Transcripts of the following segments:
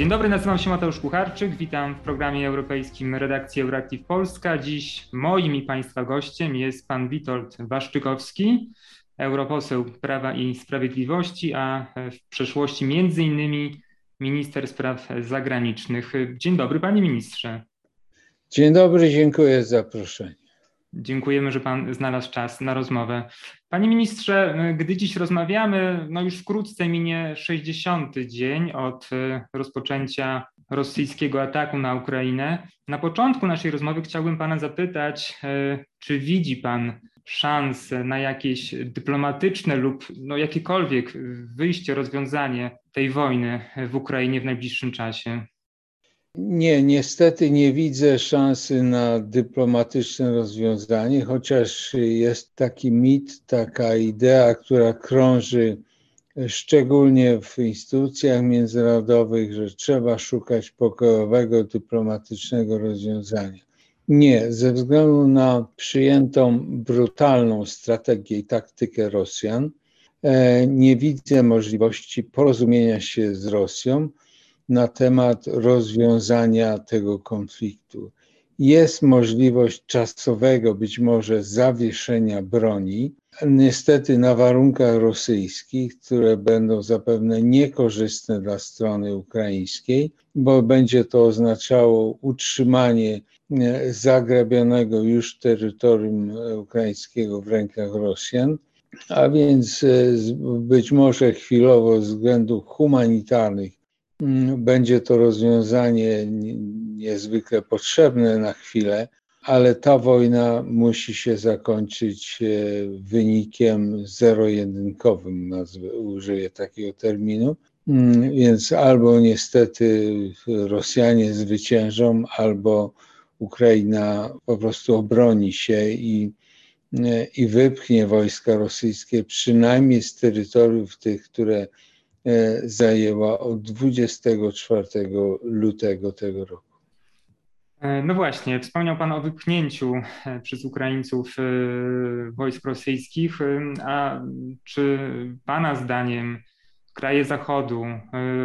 Dzień dobry, nazywam się Mateusz Kucharczyk, witam w programie europejskim redakcji Euractiv Polska. Dziś moim i Państwa gościem jest pan Witold Waszczykowski, europoseł Prawa i Sprawiedliwości, a w przeszłości między innymi minister spraw zagranicznych. Dzień dobry, panie ministrze. Dzień dobry, dziękuję za zaproszenie. Dziękujemy, że Pan znalazł czas na rozmowę. Panie ministrze, gdy dziś rozmawiamy, no już wkrótce minie 60. dzień od e, rozpoczęcia rosyjskiego ataku na Ukrainę. Na początku naszej rozmowy chciałbym Pana zapytać, e, czy widzi Pan szanse na jakieś dyplomatyczne lub no jakiekolwiek wyjście, rozwiązanie tej wojny w Ukrainie w najbliższym czasie? Nie, niestety nie widzę szansy na dyplomatyczne rozwiązanie, chociaż jest taki mit, taka idea, która krąży szczególnie w instytucjach międzynarodowych, że trzeba szukać pokojowego, dyplomatycznego rozwiązania. Nie, ze względu na przyjętą brutalną strategię i taktykę Rosjan, e, nie widzę możliwości porozumienia się z Rosją na temat rozwiązania tego konfliktu. Jest możliwość czasowego, być może, zawieszenia broni, niestety na warunkach rosyjskich, które będą zapewne niekorzystne dla strony ukraińskiej, bo będzie to oznaczało utrzymanie e, zagrabionego już terytorium ukraińskiego w rękach Rosjan. A więc e, być może chwilowo z względów humanitarnych będzie to rozwiązanie niezwykle potrzebne na chwilę, ale ta wojna musi się zakończyć e, wynikiem zero-jedynkowym, nazwę, użyję takiego terminu. Mm, więc albo niestety Rosjanie zwyciężą, albo Ukraina po prostu obroni się i, e, i wypchnie wojska rosyjskie, przynajmniej z terytoriów tych, które zajęła od 24 lutego tego roku. E, no właśnie, wspomniał Pan o wypchnięciu e, przez Ukraińców wojsk rosyjskich, a czy Pana zdaniem kraje Zachodu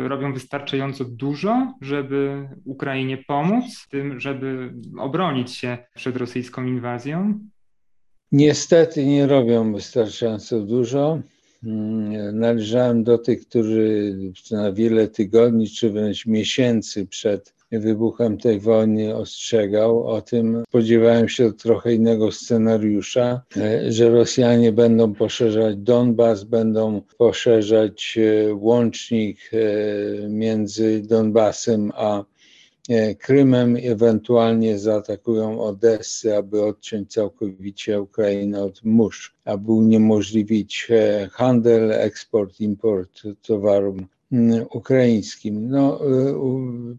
robią wystarczająco dużo, żeby Ukrainie pomóc w tym, żeby obronić się przed rosyjską inwazją? Niestety nie robią wystarczająco dużo. Mm, należałem do tych, którzy na wiele tygodni czy wręcz miesięcy przed wybuchem tej wojny ostrzegał o tym. Spodziewałem się trochę innego scenariusza, e, że Rosjanie będą poszerzać Donbas, będą poszerzać e, łącznik e, między Donbasem a Krymem, ewentualnie zaatakują Odessę, aby odciąć całkowicie Ukrainę od mórz, aby uniemożliwić e, handel, eksport, import towarom mm, ukraińskim. No, e,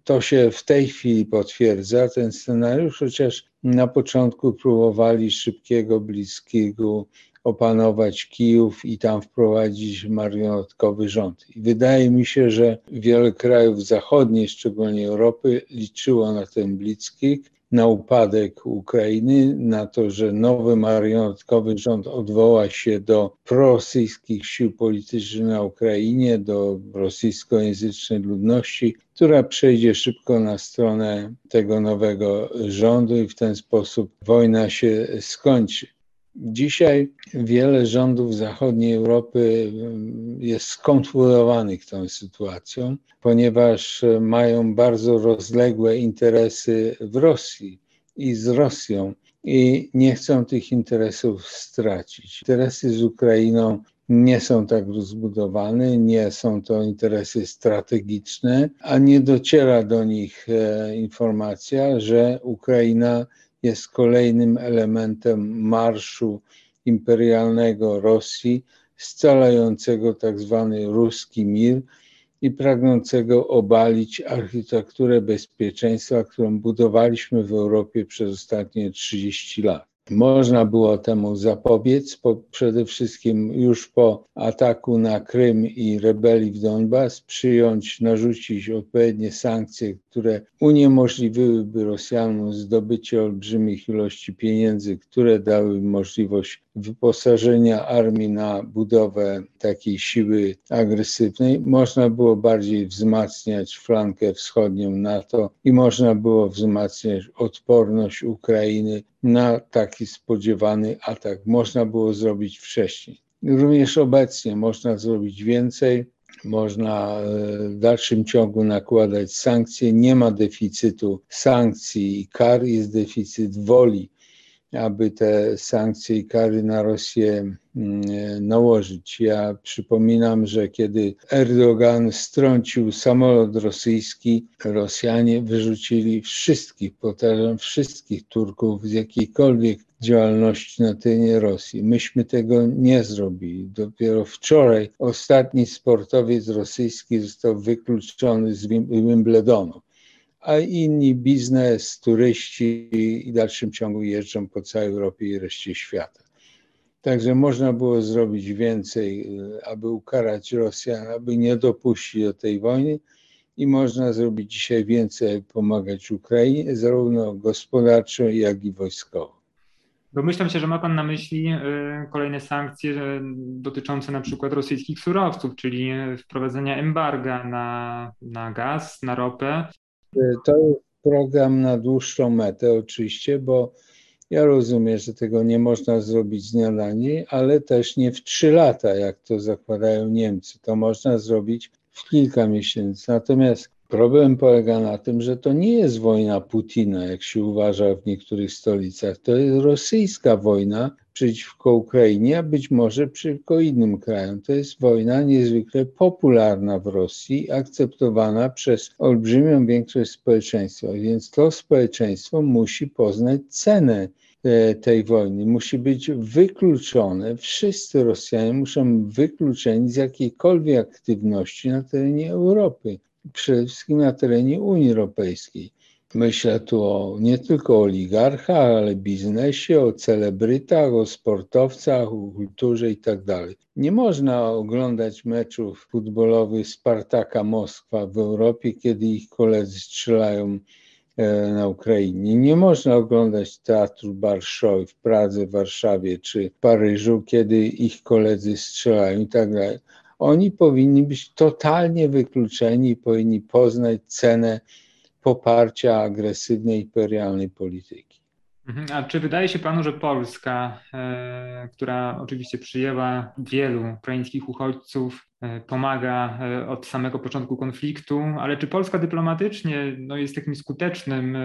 to się w tej chwili potwierdza, ten scenariusz, chociaż na początku próbowali szybkiego, bliskiego opanować Kijów i tam wprowadzić marionetkowy rząd. I wydaje mi się, że wiele krajów zachodnich, szczególnie Europy, liczyło na ten blitzkrieg, na upadek Ukrainy, na to, że nowy marionetkowy rząd odwoła się do prorosyjskich sił politycznych na Ukrainie, do rosyjskojęzycznej ludności, która przejdzie szybko na stronę tego nowego rządu i w ten sposób wojna się skończy. Dzisiaj wiele rządów zachodniej Europy mm, jest skonfundowanych tą sytuacją, ponieważ mają bardzo rozległe interesy w Rosji i z Rosją i nie chcą tych interesów stracić. Interesy z Ukrainą nie są tak rozbudowane, nie są to interesy strategiczne, a nie dociera do nich e, informacja, że Ukraina jest kolejnym elementem marszu imperialnego Rosji, scalającego tak zwany ruski mir i pragnącego obalić architekturę bezpieczeństwa, którą budowaliśmy w Europie przez ostatnie 30 lat. Można było temu zapobiec, po, przede wszystkim już po ataku na Krym i rebelii w Donbas, przyjąć, narzucić odpowiednie sankcje, które uniemożliwiłyby Rosjanom zdobycie olbrzymich ilości pieniędzy, które dały możliwość wyposażenia armii na budowę takiej siły agresywnej, można było bardziej wzmacniać flankę wschodnią NATO i można było wzmacniać odporność Ukrainy na taki spodziewany atak. Można było zrobić wcześniej. Również obecnie można zrobić więcej. Można e, w dalszym ciągu nakładać sankcje. Nie ma deficytu sankcji i kar, jest deficyt woli aby te sankcje i kary na Rosję mm, nałożyć. Ja przypominam, że kiedy Erdogan strącił samolot rosyjski, Rosjanie wyrzucili wszystkich, powtarzam, wszystkich Turków z jakiejkolwiek działalności na terenie Rosji. Myśmy tego nie zrobili. Dopiero wczoraj ostatni sportowiec rosyjski został wykluczony z Wimbledonu a inni biznes, turyści i w dalszym ciągu jeżdżą po całej Europie i reszcie świata. Także można było zrobić więcej, aby ukarać Rosjan, aby nie dopuścić do tej wojny i można zrobić dzisiaj więcej, pomagać Ukrainie, zarówno gospodarczo, jak i wojskowo. Domyślam się, że ma Pan na myśli y, kolejne sankcje y, dotyczące na przykład rosyjskich surowców, czyli wprowadzenia embarga na, na gaz, na ropę. To jest program na dłuższą metę oczywiście, bo ja rozumiem, że tego nie można zrobić z dnia na dzień, ale też nie w trzy lata, jak to zakładają Niemcy. To można zrobić w kilka miesięcy. Natomiast problem polega na tym, że to nie jest wojna Putina, jak się uważa w niektórych stolicach. To jest rosyjska wojna przeciwko Ukrainie, a być może przeciwko innym krajom. To jest wojna niezwykle popularna w Rosji, akceptowana przez olbrzymią większość społeczeństwa, więc to społeczeństwo musi poznać cenę e, tej wojny. Musi być wykluczone, wszyscy Rosjanie muszą być wykluczeni z jakiejkolwiek aktywności na terenie Europy, przede wszystkim na terenie Unii Europejskiej. Myślę tu o, nie tylko o oligarchach, ale biznesie, o celebrytach, o sportowcach, o kulturze i tak. Nie można oglądać meczów futbolowych Spartaka Moskwa w Europie, kiedy ich koledzy strzelają e, na Ukrainie. Nie można oglądać teatru Barszoj w Pradze, Warszawie czy Paryżu, kiedy ich koledzy strzelają i tak dalej. Oni powinni być totalnie wykluczeni, powinni poznać cenę poparcia agresywnej imperialnej polityki. Mhm. A czy wydaje się panu, że Polska, e, która oczywiście przyjęła wielu ukraińskich uchodźców, e, pomaga e, od samego początku konfliktu, ale czy Polska dyplomatycznie no, jest takim skutecznym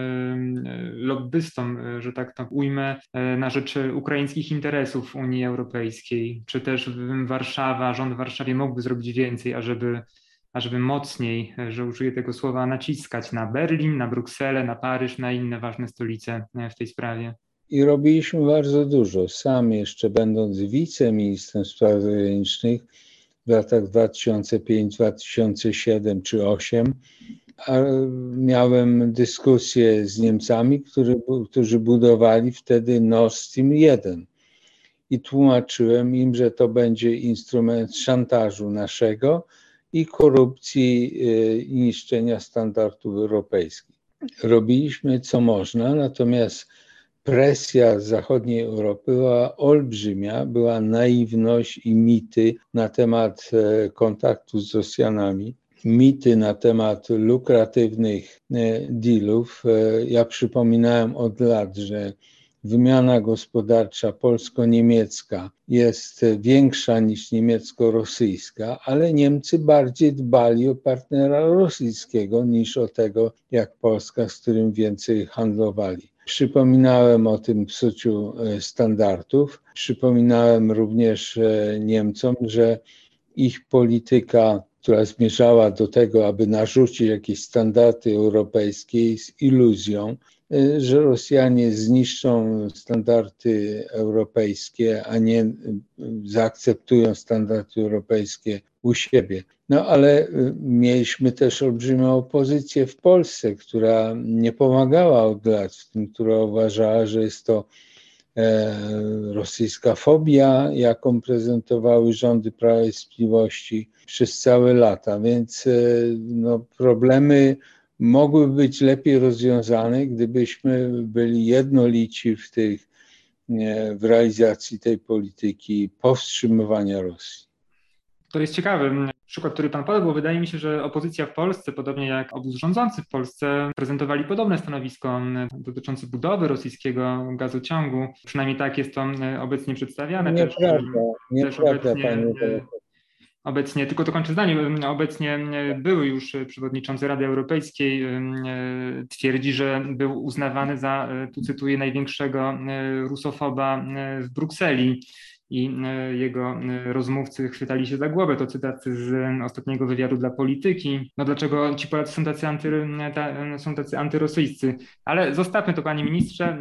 lobbystą, że tak to ujmę, na rzecz ukraińskich interesów Unii Europejskiej? Czy też Warszawa, rząd w Warszawie mógłby zrobić więcej, ażeby ażeby mocniej, e, że użyję tego słowa, naciskać na Berlin, na Brukselę, na Paryż, na inne ważne stolice e, w tej sprawie. I robiliśmy bardzo dużo. Sam jeszcze będąc wiceministrem spraw zagranicznych w latach 2005, 2007 czy 2008, miałem dyskusję z Niemcami, którzy, którzy budowali wtedy Nord Stream 1 i tłumaczyłem im, że to będzie instrument szantażu naszego, i korupcji y, i niszczenia standardów europejskich. Robiliśmy co można, natomiast presja z zachodniej Europy była olbrzymia, była naiwność i mity na temat e, kontaktu z Rosjanami mity na temat lukratywnych e, dealów. E, ja przypominałem od lat, że wymiana gospodarcza polsko-niemiecka jest większa niż niemiecko-rosyjska, ale Niemcy bardziej dbali o partnera rosyjskiego niż o tego, jak Polska, z którym więcej handlowali. Przypominałem o tym psuciu e, standardów. Przypominałem również e, Niemcom, że ich polityka, która zmierzała do tego, aby narzucić jakieś standardy europejskie, z iluzją, że Rosjanie zniszczą standardy europejskie, a nie y, zaakceptują standardy europejskie u siebie. No ale y, mieliśmy też olbrzymią opozycję w Polsce, która nie pomagała od lat, w tym, która uważała, że jest to e, rosyjska fobia, jaką prezentowały rządy Prawa i Sprawiedliwości przez całe lata. Więc e, no, problemy mogły być lepiej rozwiązane, gdybyśmy byli jednolici w tych w realizacji tej polityki powstrzymywania Rosji. To jest ciekawy przykład, który Pan podał, bo wydaje mi się, że opozycja w Polsce, podobnie jak obóz rządzący w Polsce, prezentowali podobne stanowisko dotyczące budowy rosyjskiego gazociągu. Przynajmniej tak jest to obecnie przedstawiane. Nieprawda, też, nieprawda, też obecnie, panie Obecnie, tylko to kończę zdanie, obecnie były już przewodniczący Rady Europejskiej, twierdzi, że był uznawany za, tu cytuję, największego rusofoba w Brukseli i jego rozmówcy chwytali się za głowę. To cytat z ostatniego wywiadu dla polityki. No dlaczego ci Polacy są tacy, anty, są tacy antyrosyjscy? Ale zostawmy to, panie ministrze.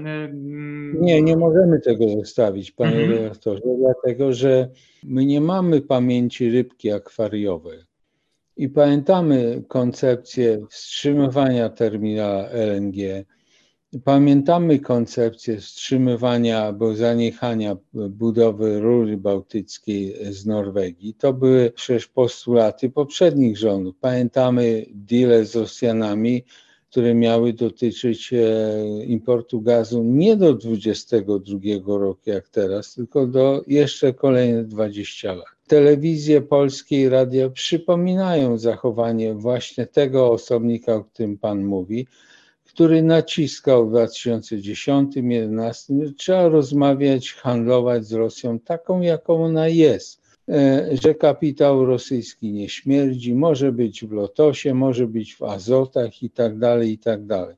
Nie, nie możemy tego zostawić, panie mhm. redaktorze, dlatego że my nie mamy pamięci rybki akwariowej. I pamiętamy koncepcję wstrzymywania terminala LNG, Pamiętamy koncepcję wstrzymywania albo zaniechania budowy rury bałtyckiej z Norwegii. To były przecież postulaty poprzednich rządów. Pamiętamy deale z Rosjanami, które miały dotyczyć e, importu gazu nie do 2022 roku jak teraz, tylko do jeszcze kolejne 20 lat. Telewizje polskie i radio przypominają zachowanie właśnie tego osobnika, o którym Pan mówi, który naciskał w 2010-2011, że trzeba rozmawiać, handlować z Rosją taką, jaką ona jest. E, że kapitał rosyjski nie śmierdzi, może być w Lotosie, może być w Azotach i tak dalej, i tak dalej.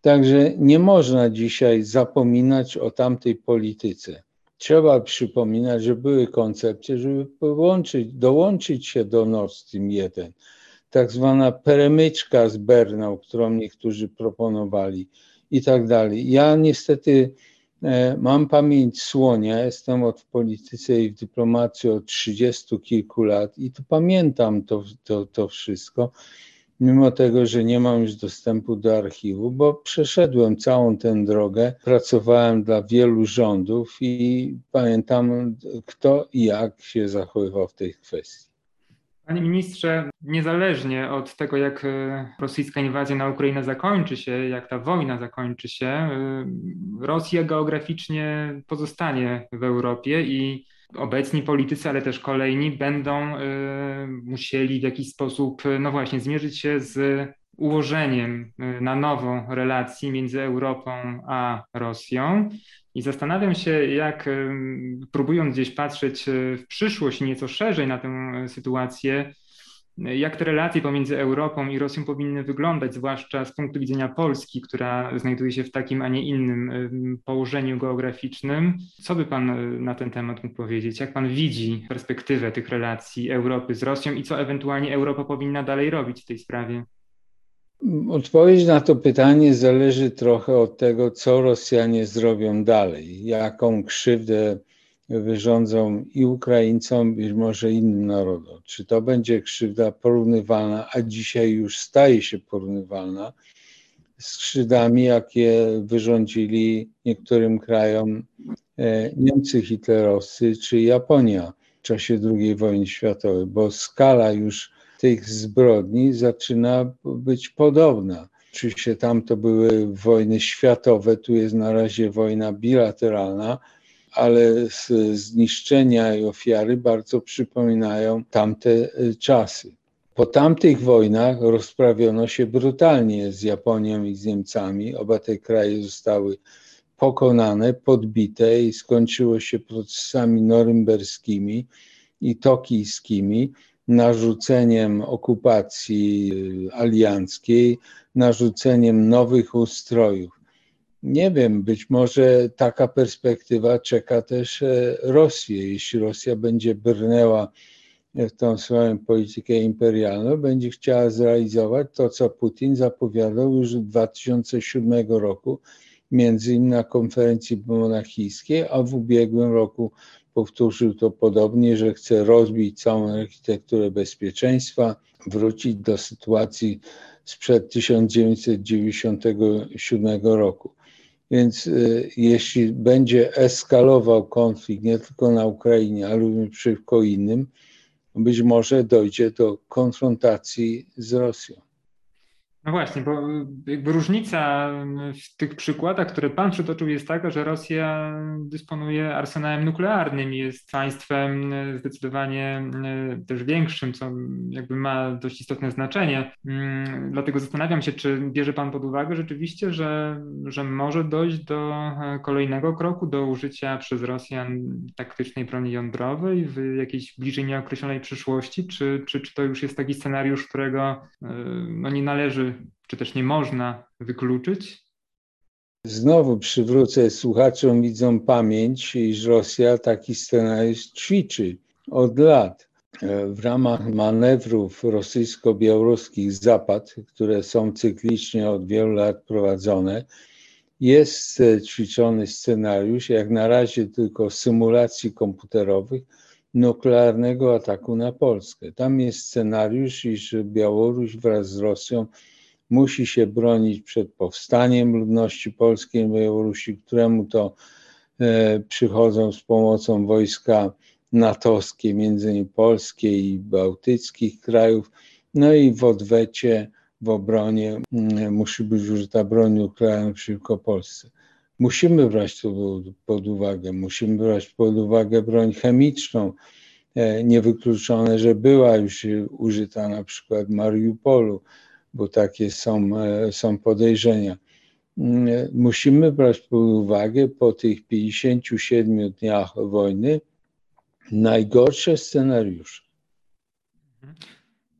Także nie można dzisiaj zapominać o tamtej polityce. Trzeba przypominać, że były koncepcje, żeby połączyć, dołączyć się do Nord Stream 1 tak zwana peremyczka z Bernał, którą niektórzy proponowali i tak dalej. Ja niestety e, mam pamięć słonia, jestem od polityce i w dyplomacji od trzydziestu kilku lat i to pamiętam to, to, to wszystko, mimo tego, że nie mam już dostępu do archiwu, bo przeszedłem całą tę drogę, pracowałem dla wielu rządów i pamiętam kto i jak się zachowywał w tej kwestii. Panie ministrze, niezależnie od tego, jak e, rosyjska inwazja na Ukrainę zakończy się, jak ta wojna zakończy się, e, Rosja geograficznie pozostanie w Europie i obecni politycy, ale też kolejni będą e, musieli w jakiś sposób, no właśnie, zmierzyć się z ułożeniem na nowo relacji między Europą a Rosją. I zastanawiam się, jak próbując gdzieś patrzeć e, w przyszłość nieco szerzej na tę sytuację, jak te relacje pomiędzy Europą i Rosją powinny wyglądać, zwłaszcza z punktu widzenia Polski, która znajduje się w takim, a nie innym położeniu geograficznym. Co by Pan e, na ten temat mógł powiedzieć? Jak Pan widzi perspektywę tych relacji Europy z Rosją i co ewentualnie Europa powinna dalej robić w tej sprawie? Odpowiedź na to pytanie zależy trochę od tego, co Rosjanie zrobią dalej, jaką krzywdę wyrządzą i Ukraińcom, być może innym narodom. Czy to będzie krzywda porównywalna, a dzisiaj już staje się porównywalna z krzywdami, jakie wyrządzili niektórym krajom e, Niemcy hitlerowscy czy Japonia w czasie II wojny światowej, bo skala już tych zbrodni zaczyna być podobna. Oczywiście tam to były wojny światowe, tu jest na razie wojna bilateralna, ale zniszczenia i ofiary bardzo przypominają tamte y, czasy. Po tamtych wojnach rozprawiono się brutalnie z Japonią i z Niemcami. Oba te kraje zostały pokonane, podbite i skończyło się procesami norymberskimi i tokijskimi narzuceniem okupacji y, alianckiej, narzuceniem nowych ustrojów. Nie wiem, być może taka perspektywa czeka też e, Rosję. Jeśli Rosja będzie brnęła w tą swoją politykę imperialną, będzie chciała zrealizować to, co Putin zapowiadał już w 2007 roku, między innymi na konferencji monachijskiej, a w ubiegłym roku powtórzył to podobnie, że chce rozbić całą architekturę bezpieczeństwa, wrócić do sytuacji sprzed 1997 roku. Więc y, jeśli będzie eskalował konflikt nie tylko na Ukrainie, ale również przeciwko innym, być może dojdzie do konfrontacji z Rosją. No właśnie, bo jakby różnica w tych przykładach, które Pan przytoczył, jest taka, że Rosja dysponuje arsenałem nuklearnym i jest państwem zdecydowanie e, też większym, co jakby ma dość istotne znaczenie. Mm, dlatego zastanawiam się, czy bierze Pan pod uwagę rzeczywiście, że, że może dojść do e, kolejnego kroku, do użycia przez Rosjan taktycznej broni jądrowej w jakiejś bliżej nieokreślonej przyszłości, czy, czy, czy to już jest taki scenariusz, którego e, no, nie należy czy też nie można wykluczyć? Znowu przywrócę słuchaczom, widzą pamięć, iż Rosja taki scenariusz ćwiczy od lat. E, w ramach manewrów rosyjsko-białoruskich Zapad, które są cyklicznie od wielu lat prowadzone, jest e, ćwiczony scenariusz, jak na razie tylko symulacji komputerowych, nuklearnego ataku na Polskę. Tam jest scenariusz, iż Białoruś wraz z Rosją musi się bronić przed powstaniem ludności polskiej na Białorusi, któremu to e, przychodzą z pomocą wojska natowskie, między innymi polskie i bałtyckich krajów. No i w odwecie, w obronie mm, musi być użyta broń nuklearna przeciwko Polsce. Musimy brać to pod uwagę, musimy brać pod uwagę broń chemiczną. E, niewykluczone, że była już użyta na przykład w Mariupolu bo takie są, e, są podejrzenia. Mm, musimy brać pod uwagę po tych 57 dniach wojny najgorsze scenariusze.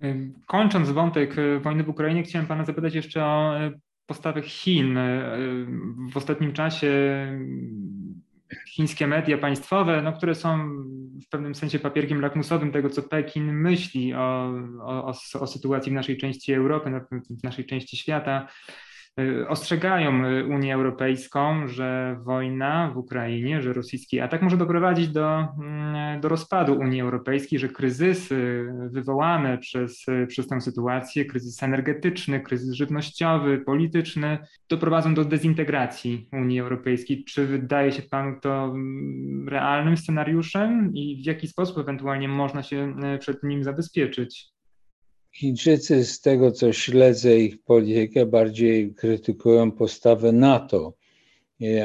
Mhm. Kończąc wątek e, wojny w Ukrainie, chciałem Pana zapytać jeszcze o e, postawę Chin. W ostatnim czasie chińskie media państwowe, no, które są w pewnym sensie papierkiem lakmusowym tego, co Pekin myśli o, o, o sytuacji w naszej części Europy, w naszej części świata, ostrzegają y, Unię Europejską, że wojna w Ukrainie, że rosyjski atak może doprowadzić do, mm, do rozpadu Unii Europejskiej, że kryzysy wywołane przez, przez tę sytuację, kryzys energetyczny, kryzys żywnościowy, polityczny, doprowadzą do dezintegracji Unii Europejskiej. Czy wydaje się Panu to mm, realnym scenariuszem i w jaki sposób ewentualnie można się przed nim zabezpieczyć? Chińczycy, z tego co śledzę ich politykę, bardziej krytykują postawę NATO.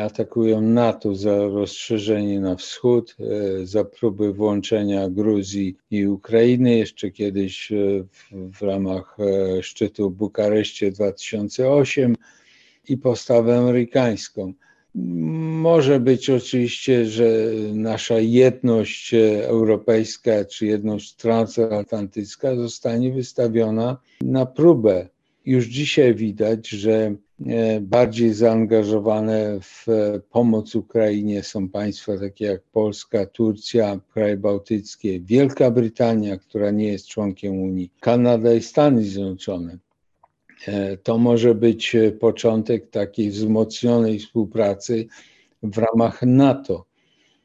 Atakują NATO za rozszerzenie na wschód, e, za próby włączenia Gruzji i Ukrainy, jeszcze kiedyś e, w, w ramach e, szczytu w Bukareszcie 2008 i postawę amerykańską. Może być oczywiście, że nasza jedność europejska czy jedność transatlantycka zostanie wystawiona na próbę. Już dzisiaj widać, że e, bardziej zaangażowane w pomoc Ukrainie są państwa takie jak Polska, Turcja, kraje bałtyckie, Wielka Brytania, która nie jest członkiem Unii, Kanada i Stany Zjednoczone. E, to może być e, początek takiej wzmocnionej współpracy w ramach NATO.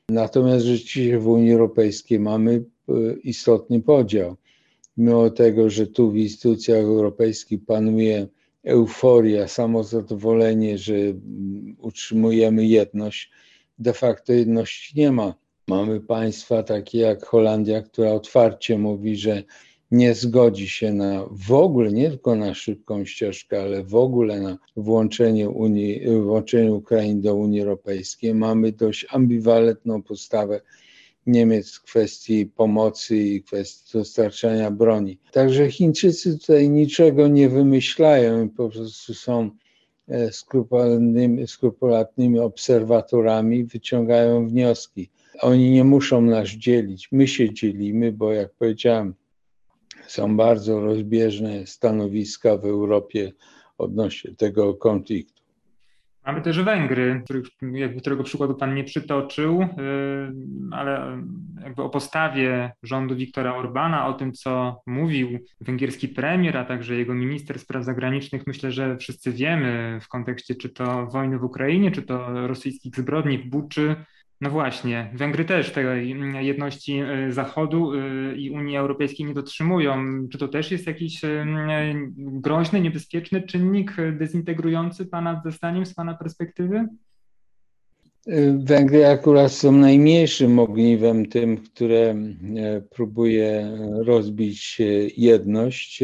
Natomiast rzeczywiście w Unii Europejskiej mamy e, istotny podział. Mimo tego, że tu w instytucjach europejskich panuje euforia, samozadowolenie, że utrzymujemy jedność, de facto jedności nie ma. Mamy państwa takie jak Holandia, która otwarcie mówi, że nie zgodzi się na w ogóle, nie tylko na szybką ścieżkę, ale w ogóle na włączenie, Unii, włączenie Ukrainy do Unii Europejskiej. Mamy dość ambiwalentną postawę Niemiec w kwestii pomocy i kwestii dostarczania broni. Także Chińczycy tutaj niczego nie wymyślają, po prostu są e, skrupulatnymi, skrupulatnymi obserwatorami, wyciągają wnioski. Oni nie muszą nas dzielić, my się dzielimy, bo jak powiedziałem, są bardzo rozbieżne stanowiska w Europie odnośnie tego konfliktu. Mamy też Węgry, których, jakby którego przykładu Pan nie przytoczył, yy, ale jakby o postawie rządu Viktora Orbana, o tym, co mówił węgierski premier, a także jego minister spraw zagranicznych, myślę, że wszyscy wiemy w kontekście czy to wojny w Ukrainie, czy to rosyjskich zbrodni w Buczy, no właśnie, Węgry też tej jedności y, Zachodu y, i Unii Europejskiej nie dotrzymują. Czy to też jest jakiś y, groźny, niebezpieczny czynnik dezintegrujący Pana zdaniem, z Pana perspektywy? Węgry akurat są najmniejszym ogniwem, tym, które próbuje rozbić jedność.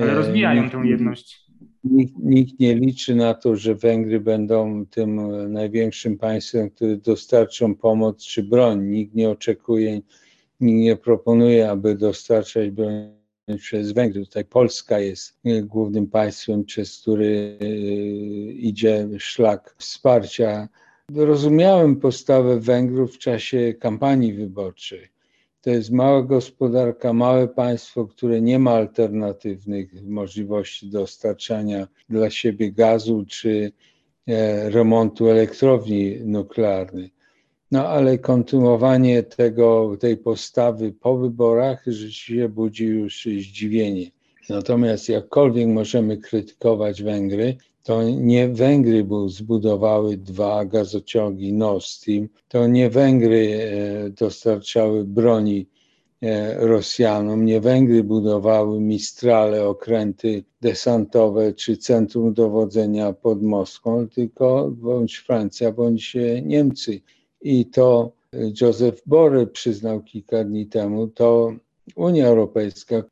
Ale rozwijają tę jedność. Nikt, nikt, nie liczy na to, że Węgry będą tym największym państwem, które dostarczą pomoc czy broń. Nikt nie oczekuje, nikt nie proponuje, aby dostarczać broń przez Węgry. Tutaj Polska jest głównym państwem, przez który e, idzie szlak wsparcia. Rozumiałem postawę Węgrów w czasie kampanii wyborczej. To jest mała gospodarka, małe państwo, które nie ma alternatywnych możliwości dostarczania dla siebie gazu czy e, remontu elektrowni nuklearnej. No ale kontynuowanie tego, tej postawy po wyborach rzeczywiście budzi już zdziwienie. Natomiast jakkolwiek możemy krytykować Węgry, to nie Węgry zbudowały dwa gazociągi Nord Stream, to nie Węgry e, dostarczały broni e, Rosjanom, nie Węgry budowały Mistrale, okręty desantowe czy centrum dowodzenia pod Moskwą, tylko bądź Francja, bądź Niemcy. I to Joseph Borrell przyznał kilka dni temu, to Unia Europejska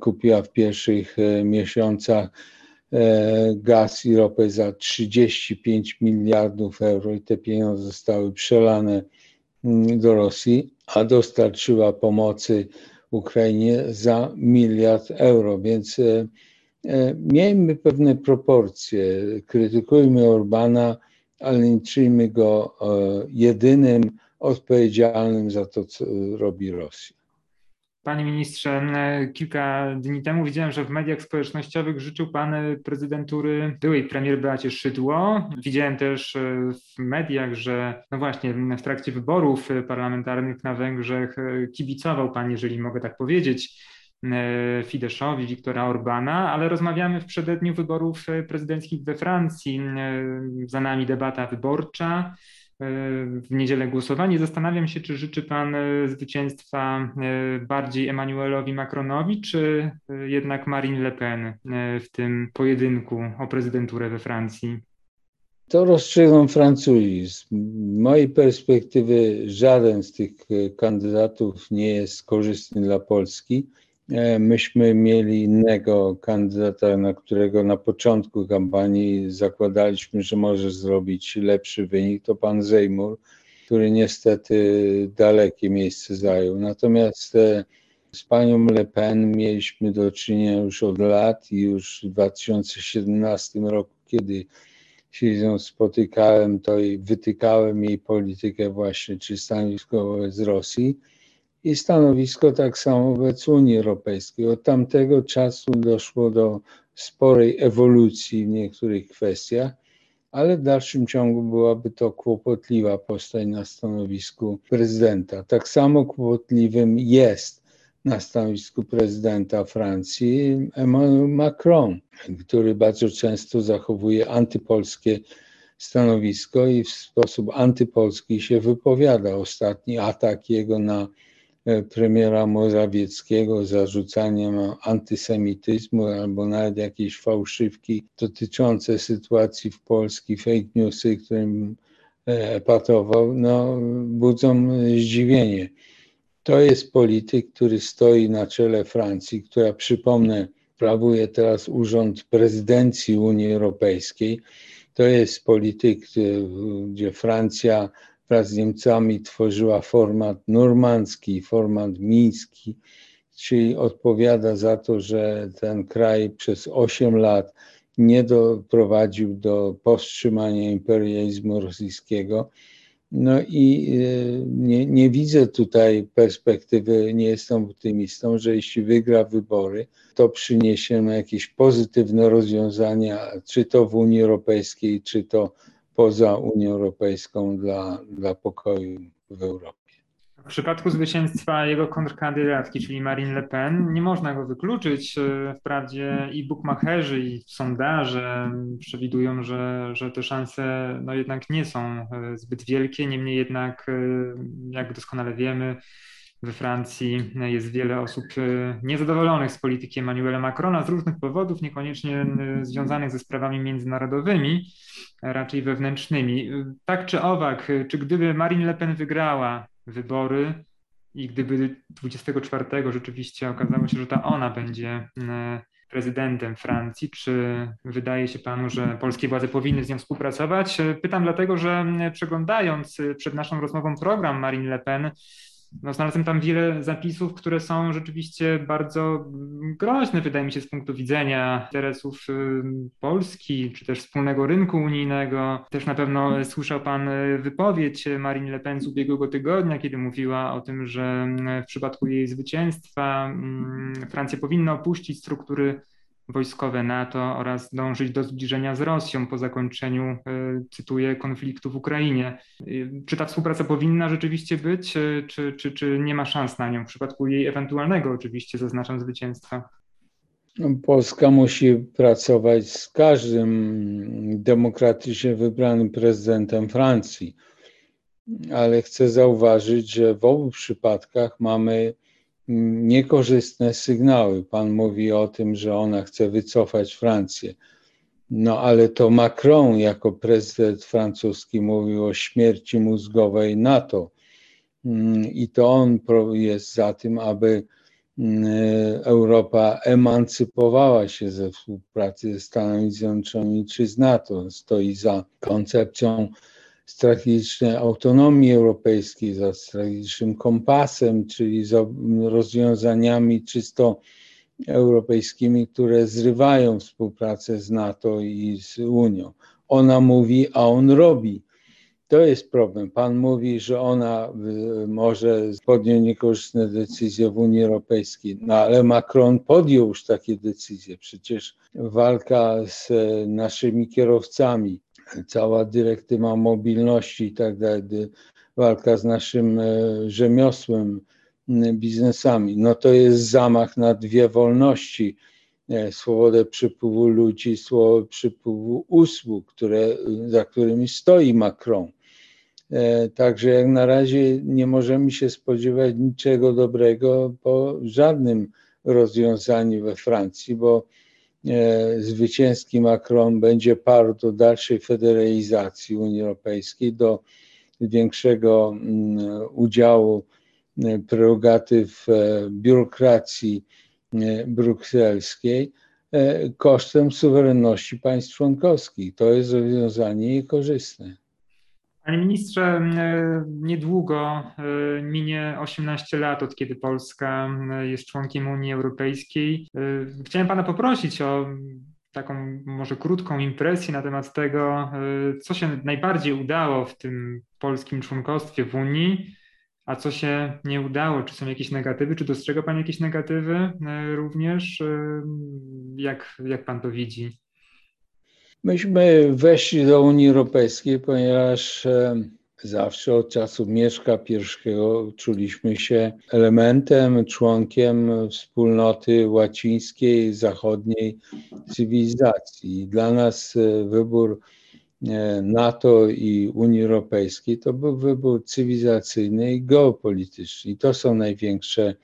kupiła w pierwszych e, miesiącach e, gaz i ropę za 35 miliardów euro i te pieniądze zostały przelane mm, do Rosji, a dostarczyła pomocy Ukrainie za miliard euro, więc e, miejmy pewne proporcje, krytykujmy Orbana, ale nie czyjmy go jedynym odpowiedzialnym za to, co robi Rosja. Panie ministrze, kilka dni temu widziałem, że w mediach społecznościowych życzył pan prezydentury byłej premier Beacie Szydło. Widziałem też e, w mediach, że no właśnie w trakcie wyborów parlamentarnych na Węgrzech e, kibicował pan, jeżeli mogę tak powiedzieć, e, Fideszowi, Wiktora Orbana, ale rozmawiamy w przededniu wyborów prezydenckich we Francji. Za nami debata wyborcza w niedzielę głosowanie. Zastanawiam się, czy życzy Pan e, zwycięstwa e, bardziej Emmanuelowi Macronowi, czy e, jednak Marine Le Pen w tym pojedynku o prezydenturę we Francji? To rozstrzygną Francuzi. Z mojej perspektywy żaden z tych kandydatów nie jest korzystny dla Polski. E, myśmy mieli innego kandydata, na którego na początku kampanii zakładaliśmy, że może zrobić lepszy wynik, to pan Zejmur, który niestety dalekie miejsce zajął. Natomiast e, z panią Le Pen mieliśmy do czynienia już od lat i już w 2017 roku, kiedy się z nią spotykałem, to wytykałem jej politykę właśnie, czy stanowisko wobec Rosji i stanowisko tak samo wobec Unii Europejskiej. Od tamtego czasu doszło do sporej ewolucji w niektórych kwestiach, ale w dalszym ciągu byłaby to kłopotliwa postać na stanowisku prezydenta. Tak samo kłopotliwym jest na stanowisku prezydenta Francji Emmanuel Macron, który bardzo często zachowuje antypolskie stanowisko i w sposób antypolski się wypowiada. Ostatni atak jego na premiera Morawieckiego zarzucaniem antysemityzmu albo nawet jakieś fałszywki dotyczące sytuacji w Polsce, fake newsy, którym e, epatował, no, budzą zdziwienie. To jest polityk, który stoi na czele Francji, która, przypomnę, sprawuje teraz urząd prezydencji Unii Europejskiej. To jest polityk, gdzie Francja wraz z Niemcami tworzyła format normandzki, format miński, czyli odpowiada za to, że ten kraj przez 8 lat nie doprowadził do powstrzymania imperializmu rosyjskiego. No i e, nie, nie, widzę tutaj perspektywy, nie jestem optymistą, że jeśli wygra wybory, to przyniesie jakieś pozytywne rozwiązania, czy to w Unii Europejskiej, czy to poza Unią Europejską dla, dla pokoju w Europie. W przypadku zwycięstwa jego kontrkandydatki, czyli Marine Le Pen, nie można go wykluczyć. Wprawdzie i bukmacherzy, i sondaże przewidują, że, że te szanse no jednak nie są e, zbyt wielkie. Niemniej jednak, e, jak doskonale wiemy, we Francji jest wiele osób e, niezadowolonych z polityki Emmanuela Macrona z różnych powodów, niekoniecznie e, związanych ze sprawami międzynarodowymi, raczej wewnętrznymi. Tak czy owak, czy gdyby Marine Le Pen wygrała wybory i gdyby 24 rzeczywiście okazało się, że ta ona będzie e, prezydentem Francji. Czy wydaje się panu, że polskie władze powinny z nią współpracować? Pytam dlatego, że przeglądając przed naszą rozmową program Marine Le Pen, no, znalazłem tam wiele zapisów, które są rzeczywiście bardzo groźne, wydaje mi się, z punktu widzenia interesów y, Polski, czy też wspólnego rynku unijnego. Też na pewno słyszał Pan wypowiedź Marine Le Pen z ubiegłego tygodnia, kiedy mówiła o tym, że w przypadku jej zwycięstwa mm, Francja powinna opuścić struktury wojskowe NATO oraz dążyć do zbliżenia z Rosją po zakończeniu, e, cytuję, konfliktu w Ukrainie. Czy ta współpraca powinna rzeczywiście być, e, czy, czy, czy nie ma szans na nią w przypadku jej ewentualnego, oczywiście, zaznaczam, zwycięstwa? Polska musi pracować z każdym demokratycznie wybranym prezydentem Francji, ale chcę zauważyć, że w obu przypadkach mamy niekorzystne sygnały. Pan mówi o tym, że ona chce wycofać Francję. No ale to Macron jako prezydent francuski mówił o śmierci mózgowej NATO. Mm, I to on jest za tym, aby mm, Europa emancypowała się ze współpracy ze Stanami Zjednoczonymi czy z NATO. Stoi za koncepcją strategicznej autonomii europejskiej, za strategicznym kompasem, czyli za rozwiązaniami czysto europejskimi, które zrywają współpracę z NATO i z Unią. Ona mówi, a on robi. To jest problem. Pan mówi, że ona y, może podjąć niekorzystne decyzje w Unii Europejskiej, no ale Macron podjął już takie decyzje. Przecież walka z naszymi kierowcami, cała dyrektywa mobilności i tak dalej, walka z naszym e, rzemiosłem, biznesami, no to jest zamach na dwie wolności, e, swobodę przepływu ludzi, swobodę przepływu usług, które, za którymi stoi Macron. E, także jak na razie nie możemy się spodziewać niczego dobrego po żadnym rozwiązaniu we Francji, bo zwycięski Macron będzie parł do dalszej federalizacji Unii Europejskiej, do większego mm, udziału e, prerogatyw e, biurokracji brukselskiej kosztem suwerenności państw członkowskich. To jest rozwiązanie niekorzystne. Panie ministrze, e, niedługo e, minie 18 lat od kiedy Polska e, jest członkiem Unii Europejskiej. Chciałem pana poprosić o taką może krótką impresję na temat tego, co się najbardziej udało w tym polskim członkostwie w Unii, a co się nie udało. Czy są jakieś negatywy, czy dostrzega pan jakieś negatywy również? Jak, jak pan to widzi? Myśmy weszli do Unii Europejskiej, ponieważ zawsze od czasów Mieszka I czuliśmy się elementem, członkiem wspólnoty łacińskiej, zachodniej cywilizacji. Dla nas e, wybór e, NATO i Unii Europejskiej to był wybór cywilizacyjny i geopolityczny. I to są największe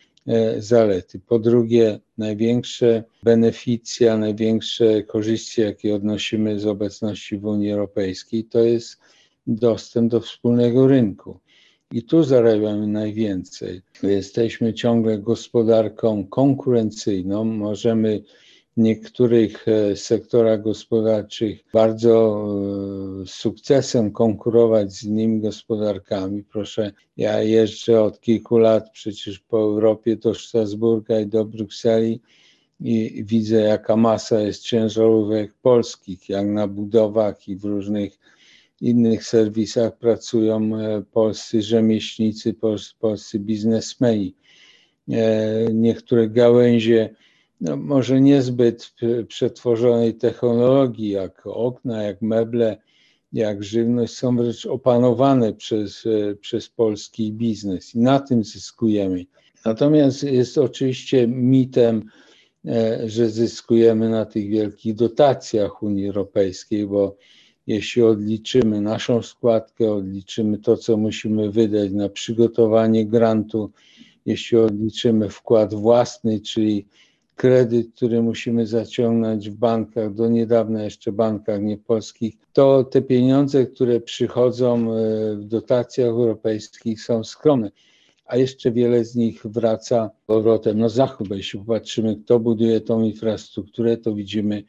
zalety. Po drugie, największe beneficje, największe korzyści, jakie odnosimy z obecności w Unii Europejskiej, to jest dostęp do wspólnego rynku. I tu zarabiamy najwięcej. Jesteśmy ciągle gospodarką konkurencyjną, możemy niektórych e, sektorach gospodarczych bardzo e, sukcesem konkurować z innymi gospodarkami. Proszę, ja jeżdżę od kilku lat przecież po Europie do Strasburga i do Brukseli i widzę, jaka masa jest ciężarówek polskich, jak na budowach i w różnych innych serwisach pracują e, polscy rzemieślnicy, polscy biznesmeni. Niektóre gałęzie no, może niezbyt przetworzonej technologii, jak okna, jak meble, jak żywność, są wręcz opanowane przez, e, przez polski biznes i na tym zyskujemy. Natomiast jest oczywiście mitem, e, że zyskujemy na tych wielkich dotacjach Unii Europejskiej, bo jeśli odliczymy naszą składkę, odliczymy to, co musimy wydać na przygotowanie grantu, jeśli odliczymy wkład własny, czyli kredyt, który musimy zaciągnąć w bankach, do niedawna jeszcze bankach niepolskich, to te pieniądze, które przychodzą e, w dotacjach europejskich są skromne. a jeszcze wiele z nich wraca powrotem na zachód. Jeśli popatrzymy, kto buduje tą infrastrukturę, to widzimy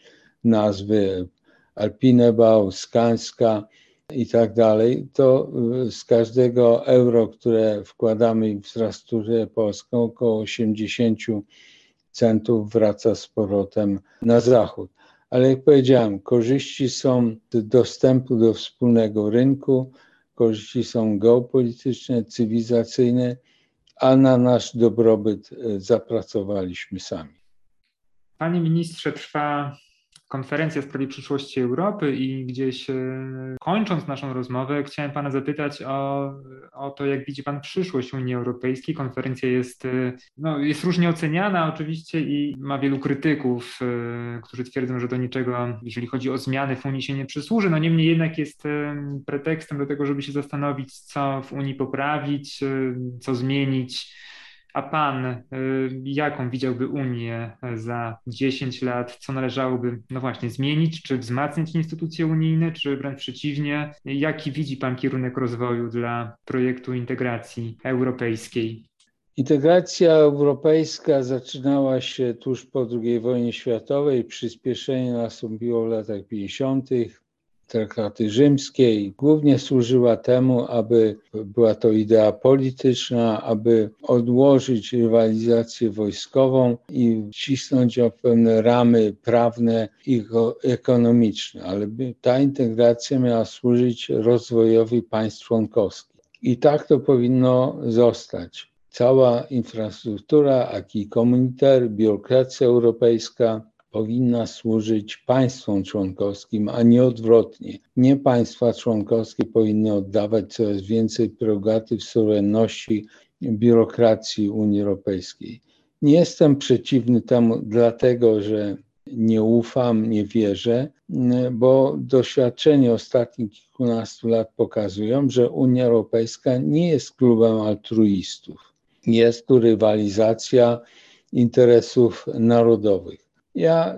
nazwy Alpinebau, Skanska i tak dalej, to y, z każdego euro, które wkładamy w infrastrukturę polską, około 80 centów wraca z powrotem na zachód. Ale jak powiedziałem, korzyści są dostępu do wspólnego rynku, korzyści są geopolityczne, cywilizacyjne, a na nasz dobrobyt y, zapracowaliśmy sami. Panie ministrze, trwa konferencja w sprawie przyszłości Europy i gdzieś e, kończąc naszą rozmowę, chciałem Pana zapytać o, o to, jak widzi Pan przyszłość Unii Europejskiej. Konferencja jest, e, no, jest różnie oceniana oczywiście i ma wielu krytyków, e, którzy twierdzą, że do niczego, jeżeli chodzi o zmiany w Unii się nie przysłuży. No niemniej jednak jest pretekstem do tego, żeby się zastanowić, co w Unii poprawić, co zmienić a pan, y, jaką widziałby Unię za 10 lat? Co należałoby, no właśnie, zmienić? Czy wzmacniać instytucje unijne, czy wręcz przeciwnie? Jaki widzi pan kierunek rozwoju dla projektu integracji europejskiej? Integracja europejska zaczynała się tuż po II wojnie światowej. Przyspieszenie nastąpiło w latach 50 traktaty rzymskiej głównie służyła temu, aby była to idea polityczna, aby odłożyć rywalizację wojskową i wcisnąć ją w pewne ramy prawne i ekonomiczne, ale ta integracja miała służyć rozwojowi państw członkowskich. I tak to powinno zostać. Cała infrastruktura, aki komuniter, biurokracja europejska, powinna służyć państwom członkowskim, a nie odwrotnie. Nie państwa członkowskie powinny oddawać coraz więcej prerogatyw suwerenności biurokracji Unii Europejskiej. Nie jestem przeciwny temu, dlatego że nie ufam, nie wierzę, bo doświadczenia ostatnich kilkunastu lat pokazują, że Unia Europejska nie jest klubem altruistów. Jest tu rywalizacja interesów narodowych. Ja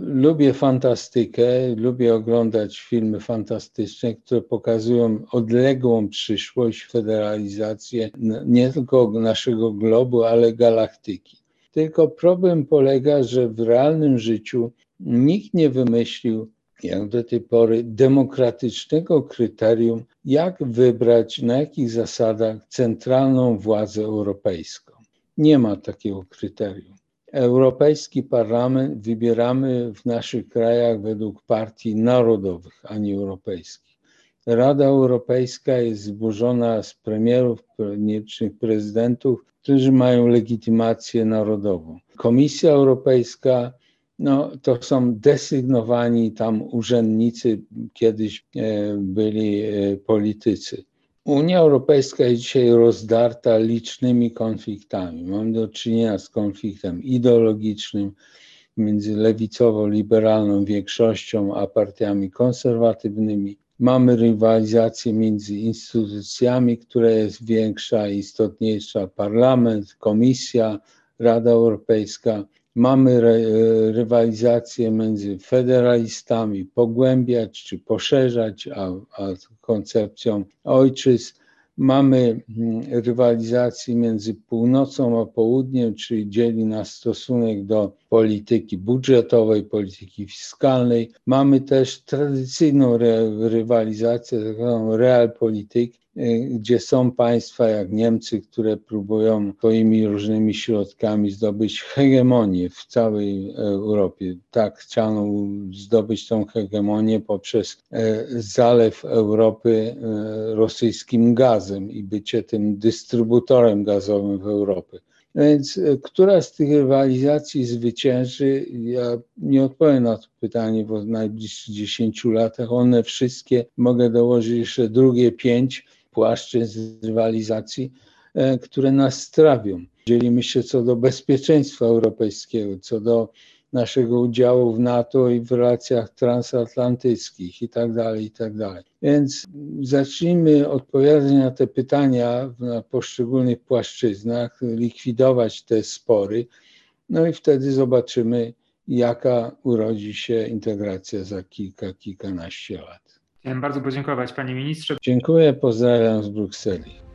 lubię fantastykę, lubię oglądać filmy fantastyczne, które pokazują odległą przyszłość, federalizację nie tylko naszego globu, ale galaktyki. Tylko problem polega, że w realnym życiu nikt nie wymyślił, jak do tej pory, demokratycznego kryterium, jak wybrać, na jakich zasadach centralną władzę europejską. Nie ma takiego kryterium. Europejski Parlament wybieramy w naszych krajach według partii narodowych, a nie europejskich. Rada Europejska jest zburzona z premierów, niecznych prezydentów, którzy mają legitymację narodową. Komisja Europejska no, to są desygnowani tam urzędnicy, kiedyś e, byli e, politycy. Unia Europejska jest dzisiaj rozdarta licznymi konfliktami. Mamy do czynienia z konfliktem ideologicznym między lewicowo-liberalną większością a partiami konserwatywnymi. Mamy rywalizację między instytucjami, która jest większa, istotniejsza parlament, komisja, Rada Europejska. Mamy re, rywalizację między federalistami, pogłębiać czy poszerzać, a, a koncepcją ojczyzn. Mamy mm, rywalizację między północą a południem, czyli dzieli nas stosunek do polityki budżetowej, polityki fiskalnej. Mamy też tradycyjną rywalizację, tak zwaną realpolitik, gdzie są państwa jak Niemcy, które próbują swoimi różnymi środkami zdobyć hegemonię w całej Europie. Tak chciano zdobyć tą hegemonię poprzez e, zalew Europy e, rosyjskim gazem i bycie tym dystrybutorem gazowym w Europie. Więc e, która z tych rywalizacji zwycięży? Ja nie odpowiem na to pytanie w najbliższych 10 latach. One wszystkie, mogę dołożyć jeszcze drugie pięć, płaszczyzn rywalizacji, e, które nas strawią. Dzielimy się co do bezpieczeństwa europejskiego, co do naszego udziału w NATO i w relacjach transatlantyckich i tak dalej, i tak. Więc zacznijmy odpowiadać na te pytania na poszczególnych płaszczyznach, likwidować te spory, no i wtedy zobaczymy, jaka urodzi się integracja za kilka, kilkanaście lat. Chciałem bardzo podziękować Panie Ministrze. Dziękuję, pozdrawiam z Brukseli.